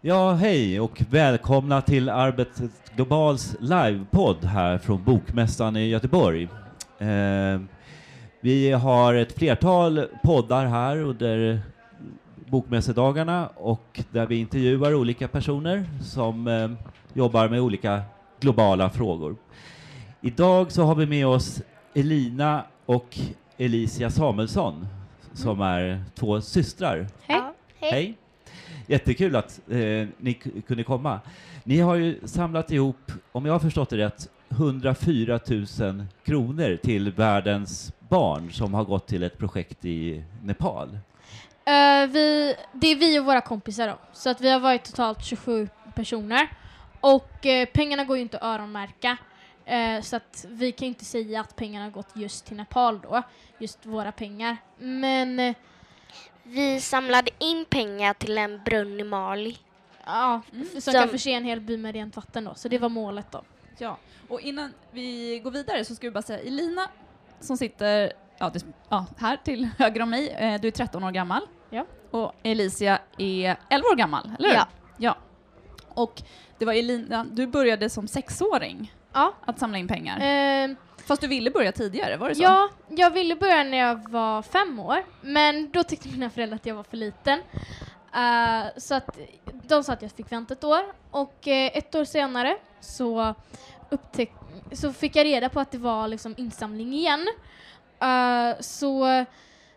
Ja, hej och välkomna till Arbetet Globals livepodd här från Bokmässan i Göteborg. Eh, vi har ett flertal poddar här under Bokmässedagarna och där vi intervjuar olika personer som eh, jobbar med olika globala frågor. Idag så har vi med oss Elina och Elicia Samuelsson som är två systrar. Hej. Ja, hej. Hej! Jättekul att eh, ni kunde komma. Ni har ju samlat ihop, om jag har förstått det rätt, 104 000 kronor till världens barn som har gått till ett projekt i Nepal. Uh, vi, det är vi och våra kompisar då. Så att vi har varit totalt 27 personer. Och uh, pengarna går ju inte att öronmärka. Eh, så att vi kan inte säga att pengarna har gått just till Nepal då. Just våra pengar. Men vi samlade in pengar till en brunn i Mali. ja, som, Som- kan förse en hel by med rent vatten då. Så det var målet då. Ja, och innan vi går vidare så ska vi bara säga Elina som sitter ja, det, ja, här till höger om mig, eh, du är 13 år gammal. Ja. Och Elicia är 11 år gammal, eller hur? Ja. ja. Och det var Elina, du började som sexåring Ja. att samla in pengar. Eh, Fast du ville börja tidigare, var det så? Ja, jag ville börja när jag var fem år, men då tyckte mina föräldrar att jag var för liten. Uh, så att de sa att jag fick vänta ett år och uh, ett år senare så, upptäck så fick jag reda på att det var liksom insamling igen. Uh, så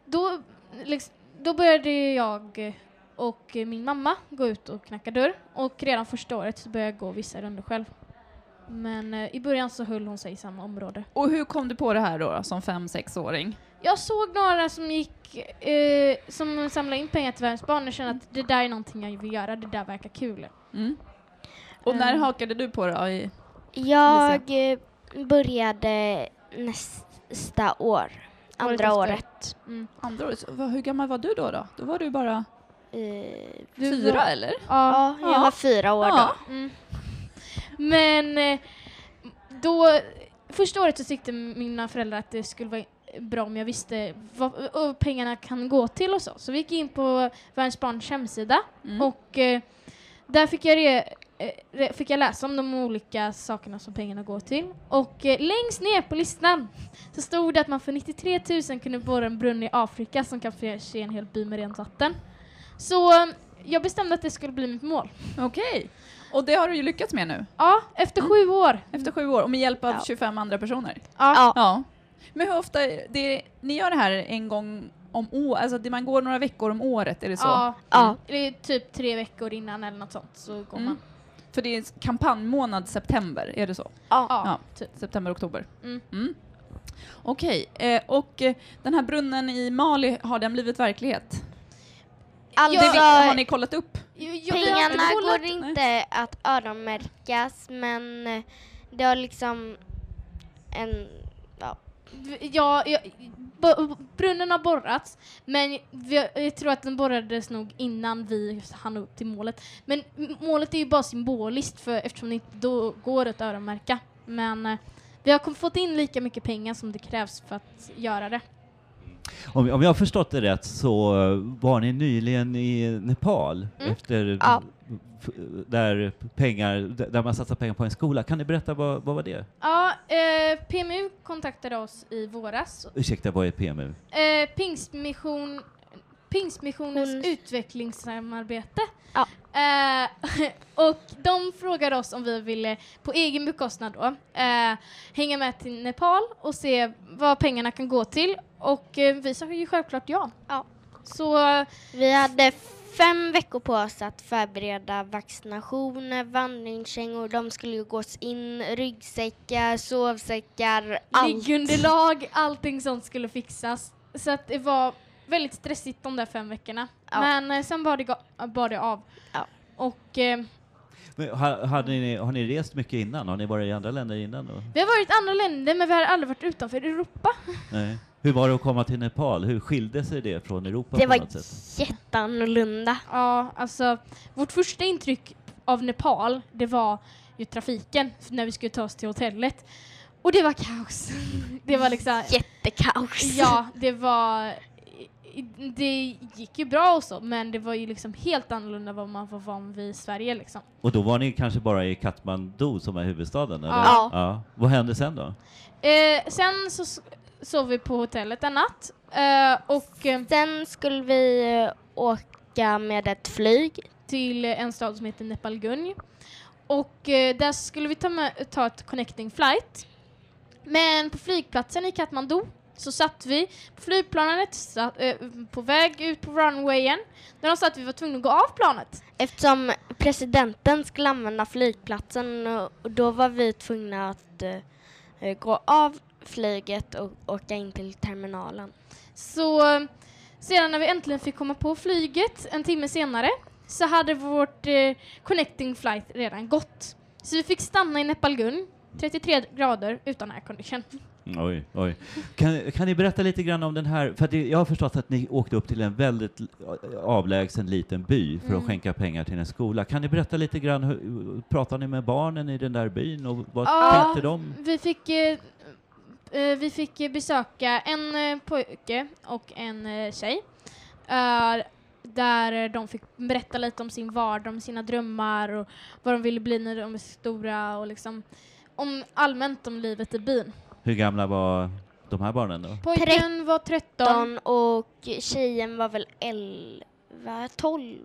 då, liksom, då började jag och min mamma gå ut och knacka dörr och redan första året så började jag gå vissa runder själv. Men eh, i början så höll hon sig i samma område. Och hur kom du på det här då, som fem sexåring? Jag såg några som gick eh, som samlade in pengar till världens barn och kände att det där är någonting jag vill göra, det där verkar kul. Mm. Och när Mm. hakade du på det? I Jag eh, började nästa år. Andra efter. året. Mm. andra året? Hur gammal var du då? Då, då var du bara Du fyra var- eller? Ja. ja, jag var fyra år Ja. då. Mm. Men eh, då, första året så tyckte mina föräldrar att det skulle vara bra om jag visste vad pengarna kan gå till och så. Så vi gick in på Världens barns hemsida Mm. och eh, där fick jag, re, eh, re, fick jag läsa om de olika sakerna som pengarna går till. Och eh, längst ner på listan så stod det att man för 93 000 kunde borra en brunn i Afrika som kan förse en hel by med rent vatten. Så jag bestämde att det skulle bli mitt mål. Okej. Och det har du ju lyckats med nu, Ja, efter sju år. efter sju år, och med hjälp av Ja. 25 andra personer. Ja. Ja. Men hur ofta, det, ni gör det här en gång om året, alltså det, man går några veckor om året, är det så? Ja, Ja. eller typ tre veckor innan eller något sånt så går Mm. man. För det är kampanjmånad september, är det så? Ja. Ja, typ. September, oktober. Mm. Mm. Okej, eh, och eh, den här brunnen i Mali, har den blivit verklighet? Alltså, Det, har ni kollat upp? Pengarna går inte att öronmärkas men eh, det har liksom en... Ja. Ja, ja, brunnen har borrats, men vi, jag tror att den borrades nog innan vi hann upp till målet. Men målet är ju bara symboliskt för, eftersom det inte då går att öronmärka. Men eh, vi har fått in lika mycket pengar som det krävs för att göra det. Om, om jag har förstått det rätt så eh, var ni nyligen i Nepal Mm. efter Ja. där, pengar, där man satsar pengar på en skola. Kan ni berätta vad, vad var det? Ja, eh, PMU kontaktade oss i våras. Ursäkta, vad är PMU? Eh, Pingstmission, Pingstmissionens Hon- utvecklingssamarbete. Ja. Eh, och de frågade oss om vi ville på egen bekostnad då eh, hänga med till Nepal och se vad pengarna kan gå till. Och eh, vi sa ju självklart ja. Ja. Så Vi hade fem veckor på oss att förbereda vaccinationer, vandringskängor, de skulle ju gås in, ryggsäckar, sovsäckar, allt. liggunderlag, allting sånt skulle fixas. Så att det var väldigt stressigt de där fem veckorna. Ja. Men eh, sen bar det, bar det av. Ja. Och eh, Men, ha, hade ni, har ni rest mycket innan? Har ni varit i andra länder innan? Då? vi har varit i andra länder men vi har aldrig varit utanför Europa. Nej. Hur var det att komma till Nepal? Hur skilde sig det från Europa Det på var något sätt? jätteannorlunda. Ja, alltså vårt första intryck av Nepal, det var ju trafiken när vi skulle ta oss till hotellet. Och det var kaos. det var liksom, Jättekaos. ja, det var det gick ju bra och så, men det var ju liksom helt annorlunda vad man var van vid i Sverige liksom. Och då var ni kanske bara i Kathmandu som är huvudstaden? Eller? Ja. ja. Vad hände sen då? Eh, sen så sov vi på hotellet en natt eh, och eh, Sen skulle vi eh, åka med ett flyg. till en stad som heter Nepalgunj. Och där skulle vi ta, med, ta ett connecting flight. Men på flygplatsen i Kathmandu så satt vi på flygplanet, satt, eh, på väg ut på runwayen, när de sa att vi var tvungna att gå av planet. Eftersom presidenten skulle använda flygplatsen och då var vi tvungna att eh, Eh, gå av flyget och åka in till terminalen. Så sedan när vi äntligen fick komma på flyget en timme senare så hade vårt eh, connecting flight redan gått. Så vi fick stanna i Nepalgun, 33 grader utan aircondition. Oj, oj. Kan, kan ni berätta lite grann om den här, för det, jag har förstått att ni åkte upp till en väldigt avlägsen liten by för att Mm. skänka pengar till en skola. Kan ni berätta lite grann, hur, pratar ni med barnen i den där byn och vad Ja. tänkte de? Vi fick, eh, eh, vi fick besöka en eh, pojke och en tjej. Där de fick berätta lite om sin vardag, om sina drömmar och vad de ville bli när de är stora och liksom om allmänt om livet i byn. Hur gamla var de här barnen då? Pojken var 13. 13 och tjejen var väl 11, 12.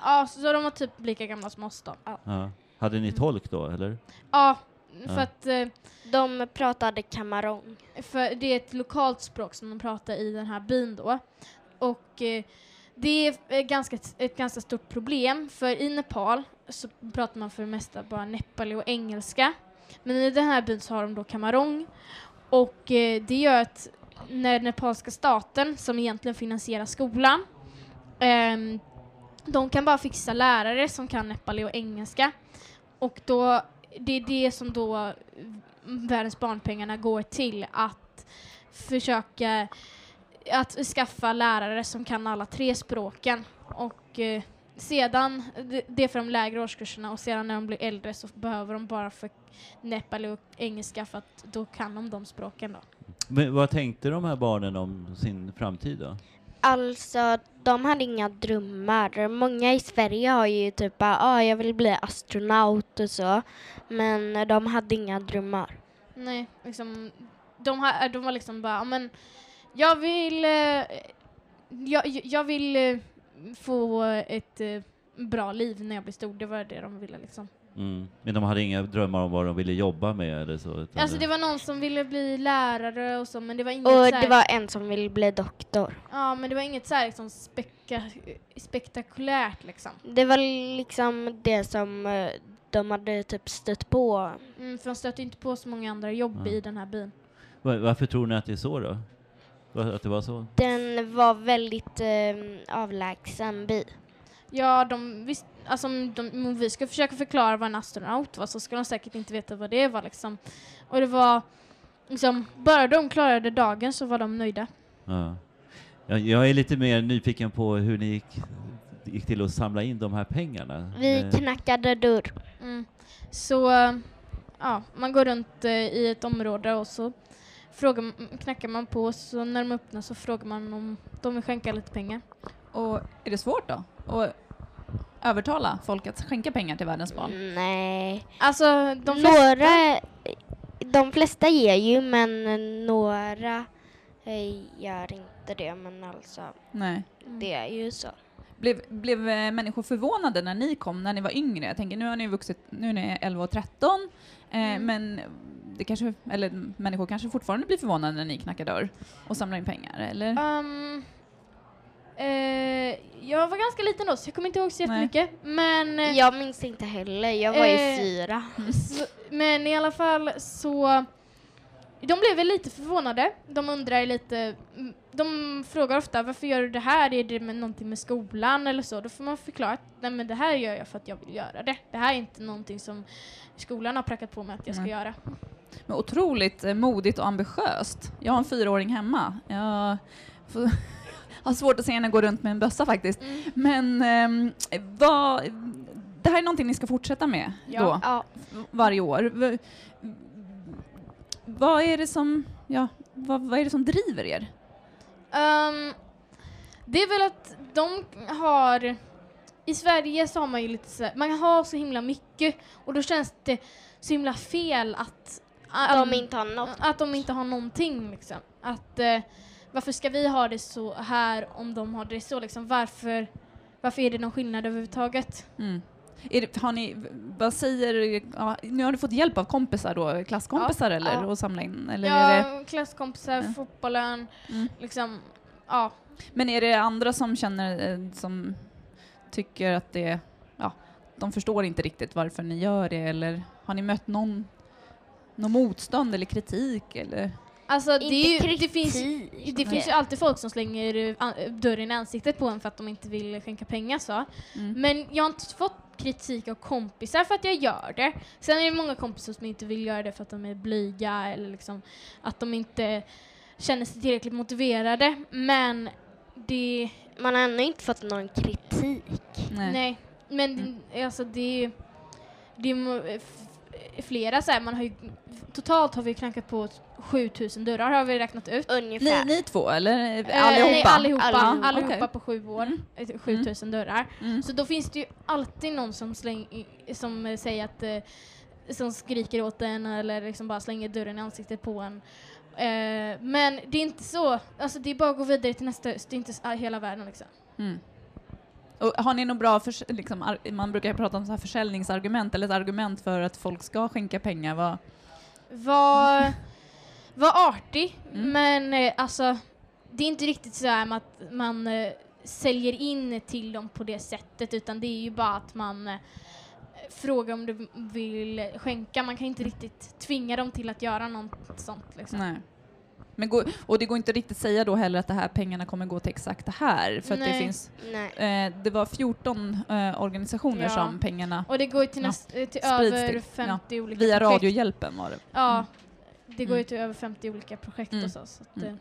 Ja, så de var typ lika gamla som oss då. Ja, Ja. Hade ni tolk då, eller? ja för Ja. att eh, De pratade kamarong. För det är ett lokalt språk som de pratar i den här byn då. Och eh, det är eh, ganska, ett ganska stort problem för i Nepal så pratar man för det mesta bara nepali och engelska. Men i den här byn så har de då kamarong. Och eh, det gör att när nepalska staten, som egentligen finansierar skolan, eh, de kan bara fixa lärare som kan nepali och engelska. Och då, det är det som då världens barnpengarna går till att försöka att skaffa lärare som kan alla tre språken. Och eh, sedan, det, är för de lägre årskurserna och sedan när de blir äldre så behöver de bara för nepali och engelska för att då kan de de språken då. Men vad tänkte de här barnen om sin framtid då? Alltså, de hade inga drömmar. Många i Sverige har ju typ bara, ah, jag vill bli astronaut och så. Men de hade inga drömmar. Nej, liksom, de, har, de var liksom bara, "Ja, men jag vill, eh, jag, jag vill eh, få ett eh, bra liv när jag blir stor. Det var det de ville liksom. Mm. Men de hade inga drömmar om vad de ville jobba med eller så? Alltså det var någon som ville bli lärare och så, men det var inget Och här, det var en som ville bli doktor. Ja, men det var inget så här liksom speka, spektakulärt liksom. Det var liksom det som eh, de hade typ stött på. Mm, för de stötte inte på så många andra jobb Ja. i den här byn. Va- Varför tror ni att det är så då? Att det var så? Den var väldigt eh, avlägsen by. Ja, de visst, alltså de, om vi ska försöka förklara vad en astronaut var så ska de säkert inte veta vad det var liksom. Och det var liksom, bara de klarade dagen så var de nöjda. Ja. Jag, jag är lite mer nyfiken på hur ni gick, gick till att samla in de här pengarna. Vi Eh, knackade dörr. Mm. Så ja, man går runt eh, i ett område och så frågar, knackar man på så när de öppnar så frågar man om de vill skänka lite pengar. Och är det svårt då? Att övertala folk att skänka pengar till världens barn? Nej. Alltså de flesta... Några, de flesta ger ju men några eh, gör inte det. Men alltså, Nej. det är ju så. Blev, blev eh, människor förvånade när ni kom, när ni var yngre? Jag tänker, nu har ni vuxit, nu är ni 11 och 13, eh, Mm. men det kanske, eller människor kanske fortfarande blir förvånade när ni knackar dörr och samlar in pengar, eller? Ehm, eh, jag var ganska liten då så jag kommer inte ihåg så Nej. jättemycket. Men, Jag minns inte heller. Jag var i Eh, fyra. så, men i alla fall så de blev väl lite förvånade. De undrar lite, mm, de frågar ofta varför gör du det här? Är det med någonting med skolan eller så? Då får man förklara att nej men det här gör jag för att jag vill göra det. Det här är inte någonting som skolan har prackat på mig att jag ska Nej. göra. Men otroligt eh, modigt och ambitiöst. Jag har en fyraåring hemma. Jag får, har svårt att se henne gå runt med en bössa faktiskt. Men ehm, vad, det här är någonting ni ska fortsätta med Ja. då, Ja. varje år. Vad är det som, ja, vad, vad är det som driver er? Ehm, Det är väl att de har... I Sverige så har man ju lite så här, man har så himla mycket och då känns det så himla fel att De inte har något. att de inte har någonting liksom. Att eh, varför ska vi ha det så här om de har det så liksom? Varför, varför är det någon skillnad överhuvudtaget? Mm. Är det, har ni, vad säger, ja, nu har du fått hjälp av kompisar då, klasskompisar Ja, eller? ja. Och samla in? Eller är det, Ja, klasskompisar, Ja. fotbollen, Mm. liksom, ja. men är det andra som känner, eh, som tycker att det, ja, de förstår inte riktigt varför ni gör det eller har ni mött någon, någon motstånd eller kritik eller? Alltså det, ju, det finns det finns ju alltid folk som slänger eh, dörren i ansiktet på en för att de inte vill skänka pengar så. Mm. Men jag har inte fått kritik av kompisar för att jag gör det. Sen är det många kompisar som inte vill göra det för att de är blyga eller liksom att de inte känner sig tillräckligt motiverade. Men det, Man har ännu inte fått någon kritik. nej. Men Mm. det- alltså det är ju, det är flera så här, man har ju, totalt har vi knackat på 7000 dörrar har vi räknat ut. Ni, Ungefär. ni två eller Eh, allihopa? Nej, allihopa. Allihopa. Allihopa, Okej. på sju år. Mm. Eh, 7000 dörrar. Mm. Så då finns det ju alltid någon som, släng, som eh, säger att eh, som skriker åt en eller liksom bara slänger dörren i ansiktet på en. Eh, men det är inte så. Alltså det är bara att gå vidare till nästa höst. Det är inte så, hela världen liksom. Mm. Och har ni något bra, förs- liksom, man brukar prata om så här försäljningsargument eller ett argument för att folk ska skänka pengar. Vad, Var, var artig, Mm. men eh, alltså det är inte riktigt så här att man eh, säljer in till dem på det sättet utan det är ju bara att man eh, frågar om du vill skänka. Man kan inte riktigt tvinga dem till att göra något sånt. Liksom. nej. Men gå, och det går inte riktigt säga då heller att det här pengarna kommer gå till exakt det här. För att det Nej. finns, Nej. eh, det var 14 eh, organisationer Ja. som pengarna, Och det går ju till, Ja. näst, eh, till över till. 50 olika via projekt. Radiohjälpen var det. Ja, Mm. det går ju Mm. till över 50 olika projekt Mm. och så. så att, Mm. eh,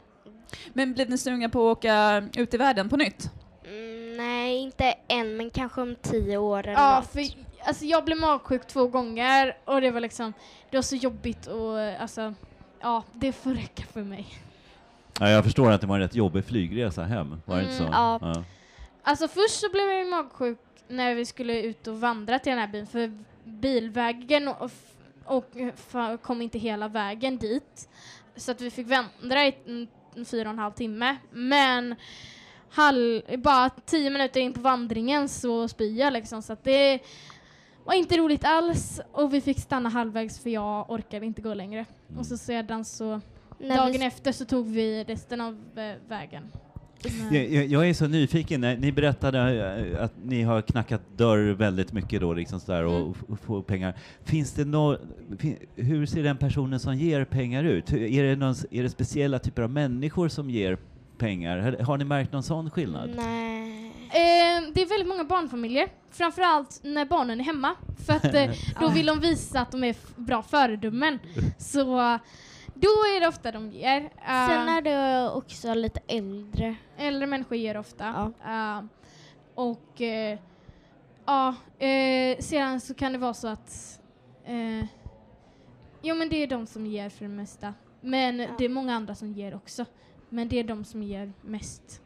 Men blev ni sugna på att åka ut i världen på nytt? Mm, nej, inte än, men kanske om tio år eller Ja, något. för alltså, jag blev magsjuk två gånger och det var liksom, det var så jobbigt och alltså, ja, det får räcka för mig. Ja, jag förstår att det var en rätt jobbig flygresa hem, var det inte så? Mm, ja. Alltså först så blev jag ju magsjuk när vi skulle ut och vandra till den här byn för bilvägen och, och kom inte hela vägen dit. Så att vi fick vandra i fyra och en halv timme. Men halv, bara tio minuter in på vandringen så spyr jag liksom så att det var inte roligt alls och vi fick stanna halvvägs för jag orkade inte gå längre. Mm. Och så sedan så När dagen vi, efter så tog vi resten av eh, vägen. Jag, jag, jag är så nyfiken, när ni berättade eh, att ni har knackat dörr väldigt mycket då, liksom sådär, och, Mm. och får pengar. Finns det nå, fin, hur ser den personen som ger pengar ut? Är det, någon, är det speciella typer av människor som ger pengar? Har- Har ni märkt någon sån skillnad? Nej. Eh, det är väldigt många barnfamiljer, framförallt när barnen är hemma. För att eh, då vill de visa att de är bra föredömen. Så då är det ofta de ger. Eh, Sen är det också lite äldre. Äldre människor ger ofta. Ja. Eh, och eh, ja, eh, sedan så kan det vara så att Jo men det är de som ger för det mesta. Men Ja. det är många andra som ger också. Men det är de som ger mest.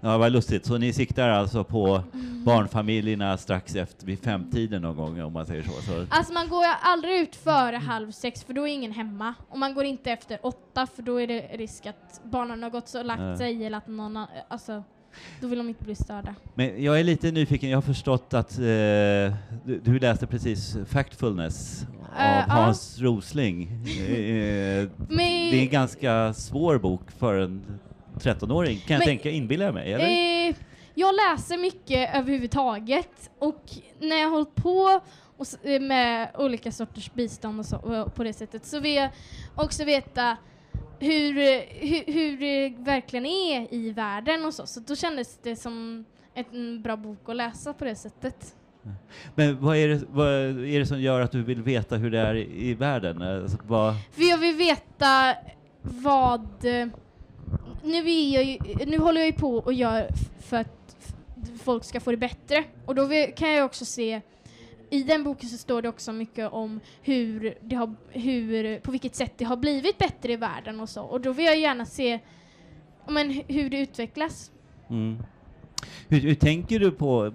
Ja, vad lustigt. Så ni siktar alltså på Mm. barnfamiljerna strax efter vid femtiden någon gång, om man säger så? så Alltså man går aldrig ut före halv sex för då är ingen hemma. Och man går inte efter åtta för då är det risk att barnen har gått och lagt Ja. sig eller att någon a- alltså då vill de inte bli störda. Men jag är lite nyfiken, jag har förstått att eh, du, du läste precis Factfulness av Eh, ja. Hans Rosling. Eh, Men, det är en ganska svår bok för en 13-åring, kan jag Men- tänka, inbillar jag mig, eller? eh, jag läser mycket överhuvudtaget och när jag har hållit på och, eh, med olika sorters bistånd och så, och på det sättet så vill jag också veta hur, hur, hur det verkligen är i världen och så. Så då kändes det som ett- en bra bok att läsa på det sättet. Men vad är, det, vad är det som gör att du vill veta hur det är i, i världen? Alltså, vad, För jag vill veta vad... Nu, är jag ju, nu håller jag ju på och gör för att folk ska få det bättre. Och då kan jag också se... I den boken så står det också mycket om hur det har, hur, på vilket sätt det har blivit bättre i världen och så. Och då vill jag gärna se men, hu- hur det utvecklas. mm. Hur, hur tänker du på,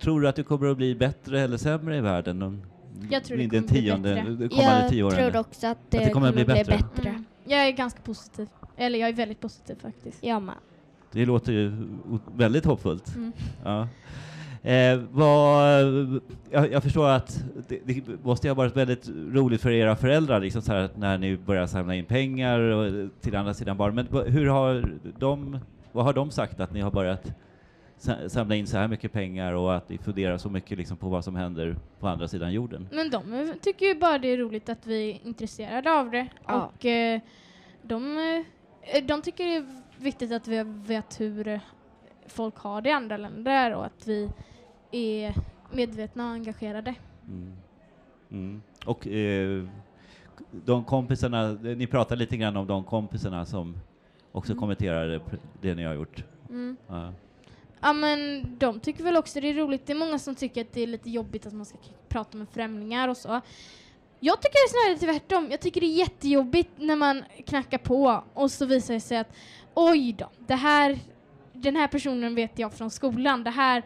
tror du att det kommer att bli bättre eller sämre i världen? de Jag tror det kommer bli tionde- bättre. de kommande Jag tror också att det, det kommer att bli bättre. Mm. Jag är ganska positiv. Eller jag är väldigt positiv faktiskt. Jag med. Det låter ju väldigt hoppfullt. Mm. Ja. Eh, vad, jag, jag förstår att det, det måste ha varit väldigt roligt för era föräldrar liksom så här, när ni börjar samla in pengar och, till andra sidan barn. Men hur har de, vad har de sagt att ni har börjat sa- samla in så här mycket pengar och att ni funderar så mycket liksom på vad som händer på andra sidan jorden? Men de tycker ju bara det är roligt att vi är intresserade av det. Ja. Och eh, de, eh, de tycker det är viktigt att vi vet hur eh, folk har det i andra länder och att vi är medvetna och engagerade. Mm. Mm. Och eh, de kompisarna, ni pratar lite grann om de kompisarna som också Mm. kommenterar det, det ni har gjort. Mm. Ja. Ja men de tycker väl också det är roligt. Det är många som tycker att det är lite jobbigt att man ska prata med främlingar och så. Jag tycker det är snarare tvärtom. Jag tycker det är jättejobbigt när man knackar på och så visar det sig att oj då, det här, den här personen vet jag från skolan. Det här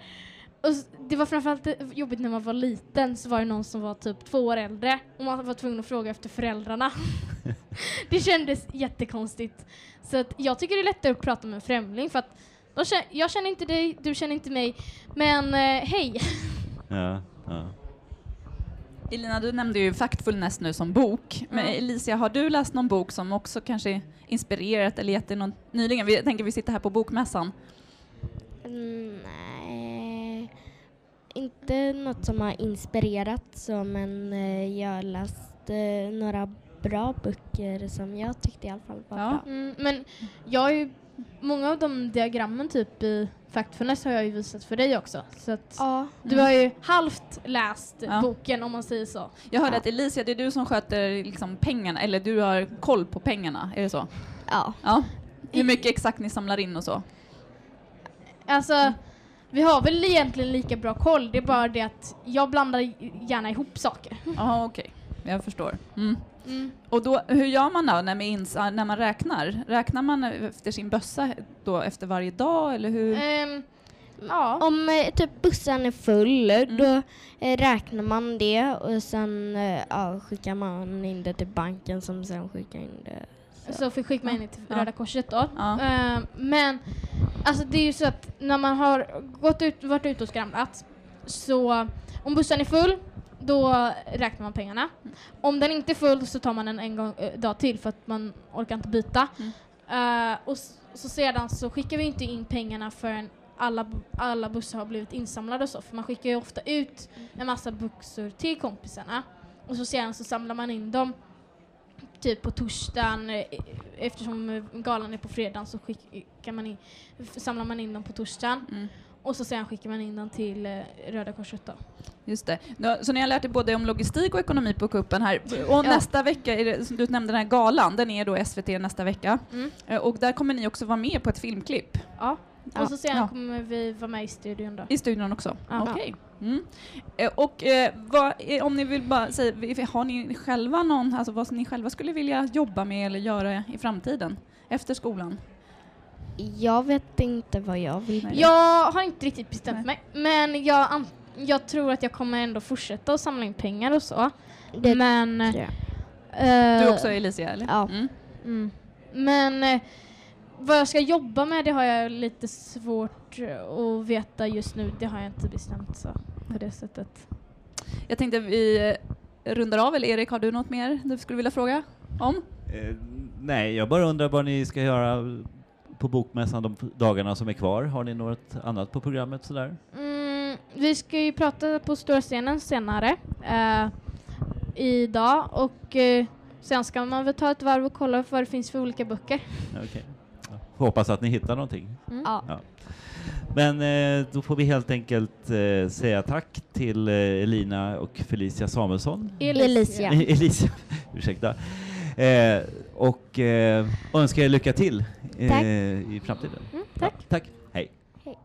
och det var framförallt jobbigt när man var liten så var det någon som var typ två år äldre och man var tvungen att fråga efter föräldrarna. det kändes jättekonstigt. Så att jag tycker det är lättare att prata med en främling för att jag känner inte dig, du känner inte mig, men eh, hej. Ja, ja. Elina, du nämnde ju Factfulness nu som bok. Men Ja. Elicia, har du läst någon bok som också kanske inspirerat eller gett dig någon nyligen? Vi tänker vi sitter här på Bokmässan. Mm, nej, inte något som har inspirerat så, men eh, jag har läst eh, några bra böcker som jag tyckte i alla fall var Ja. bra. Mm, men jag ju, många av de diagrammen typ i Factfulness har jag ju visat för dig också. Så att Ja, du har ju halvt läst Ja. boken om man säger så. Jag hörde Ja. att Elicia, det är du som sköter liksom pengarna, eller du har koll på pengarna, är det så? ja. Ja. Hur mycket exakt ni samlar in och så? Alltså, vi har väl egentligen lika bra koll, det är bara det att jag blandar gärna ihop saker. Ja, okej. Jag förstår. Mm. Mm. Och då, hur gör man då när, man när man räknar? Räknar man efter sin bössa då efter varje dag eller hur? Ehm, ja. Om eh, typ bussen är full, Mm. då eh, räknar man det och sen eh, ja, skickar man in det till banken som sen skickar in det. Så fick skicka in det till Ja. Röda Korset då. Ja. Ehm, men alltså det är ju så att när man har gått ut, varit ute och skramlat så om bussen är full då räknar man pengarna. Om den inte är full så tar man den en gång, eh, dag till för att man orkar inte byta. Mm. Eh, och så sedan så skickar vi inte in pengarna förrän alla, alla bussar har blivit insamlade och så. För man skickar ju ofta ut en massa bussor till kompisarna. Och så sedan så samlar man in dem typ på torsdagen eh, eftersom galan är på fredagen så skickar man in, samlar man in dem på torsdagen Mm. Och så sen skickar man in dem till eh, Röda Korset då. Just det. Nå- Så ni har lärt er både om logistik och ekonomi på kuppen här. Och nästa vecka, är det, som du nämnde den här galan, den är då SVT nästa vecka. Mm. Eh, Och där kommer ni också vara med på ett filmklipp Ja. Ja. Och så sen Ja. kommer vi vara med i studion då. i studion också. Ja. Okej. Mm. Eh, Och eh, vad, eh, om ni vill bara säga, vi- har ni själva någon, alltså vad ni själva skulle vilja jobba med eller göra i framtiden? Efter skolan? Jag vet inte vad jag vill Nej. Jag har inte riktigt bestämt mig men jag, jag tror att jag kommer ändå fortsätta att samla in pengar och så. Det men... eh, Du också Elicia, eller? Ja. Mm. Mm. Men eh, vad jag ska jobba med det har jag lite svårt eh, att veta just nu. Det har jag inte bestämt så på det sättet. Jag tänkte vi eh, rundar av, eller Erik, har du något mer du skulle vilja fråga om? Eh, nej, jag bara undrar vad ni ska göra på Bokmässan de dagarna som är kvar. Har ni något annat på programmet sådär? Mm, vi ska ju prata på stora scenen senare eh, idag och eh, sen ska man väl ta ett varv och kolla vad det finns för olika böcker. Ja. Får Hoppas att ni hittar någonting. Mm. Ja. Men eh, då får vi helt enkelt eh, säga tack till eh, Elina och Felicia Samuelsson. Elicia. Eh, Elisa, ursäkta. Och eh, önskar er lycka till eh, Tack. i framtiden. Mm, tack. Ja, tack. Hej. Hej.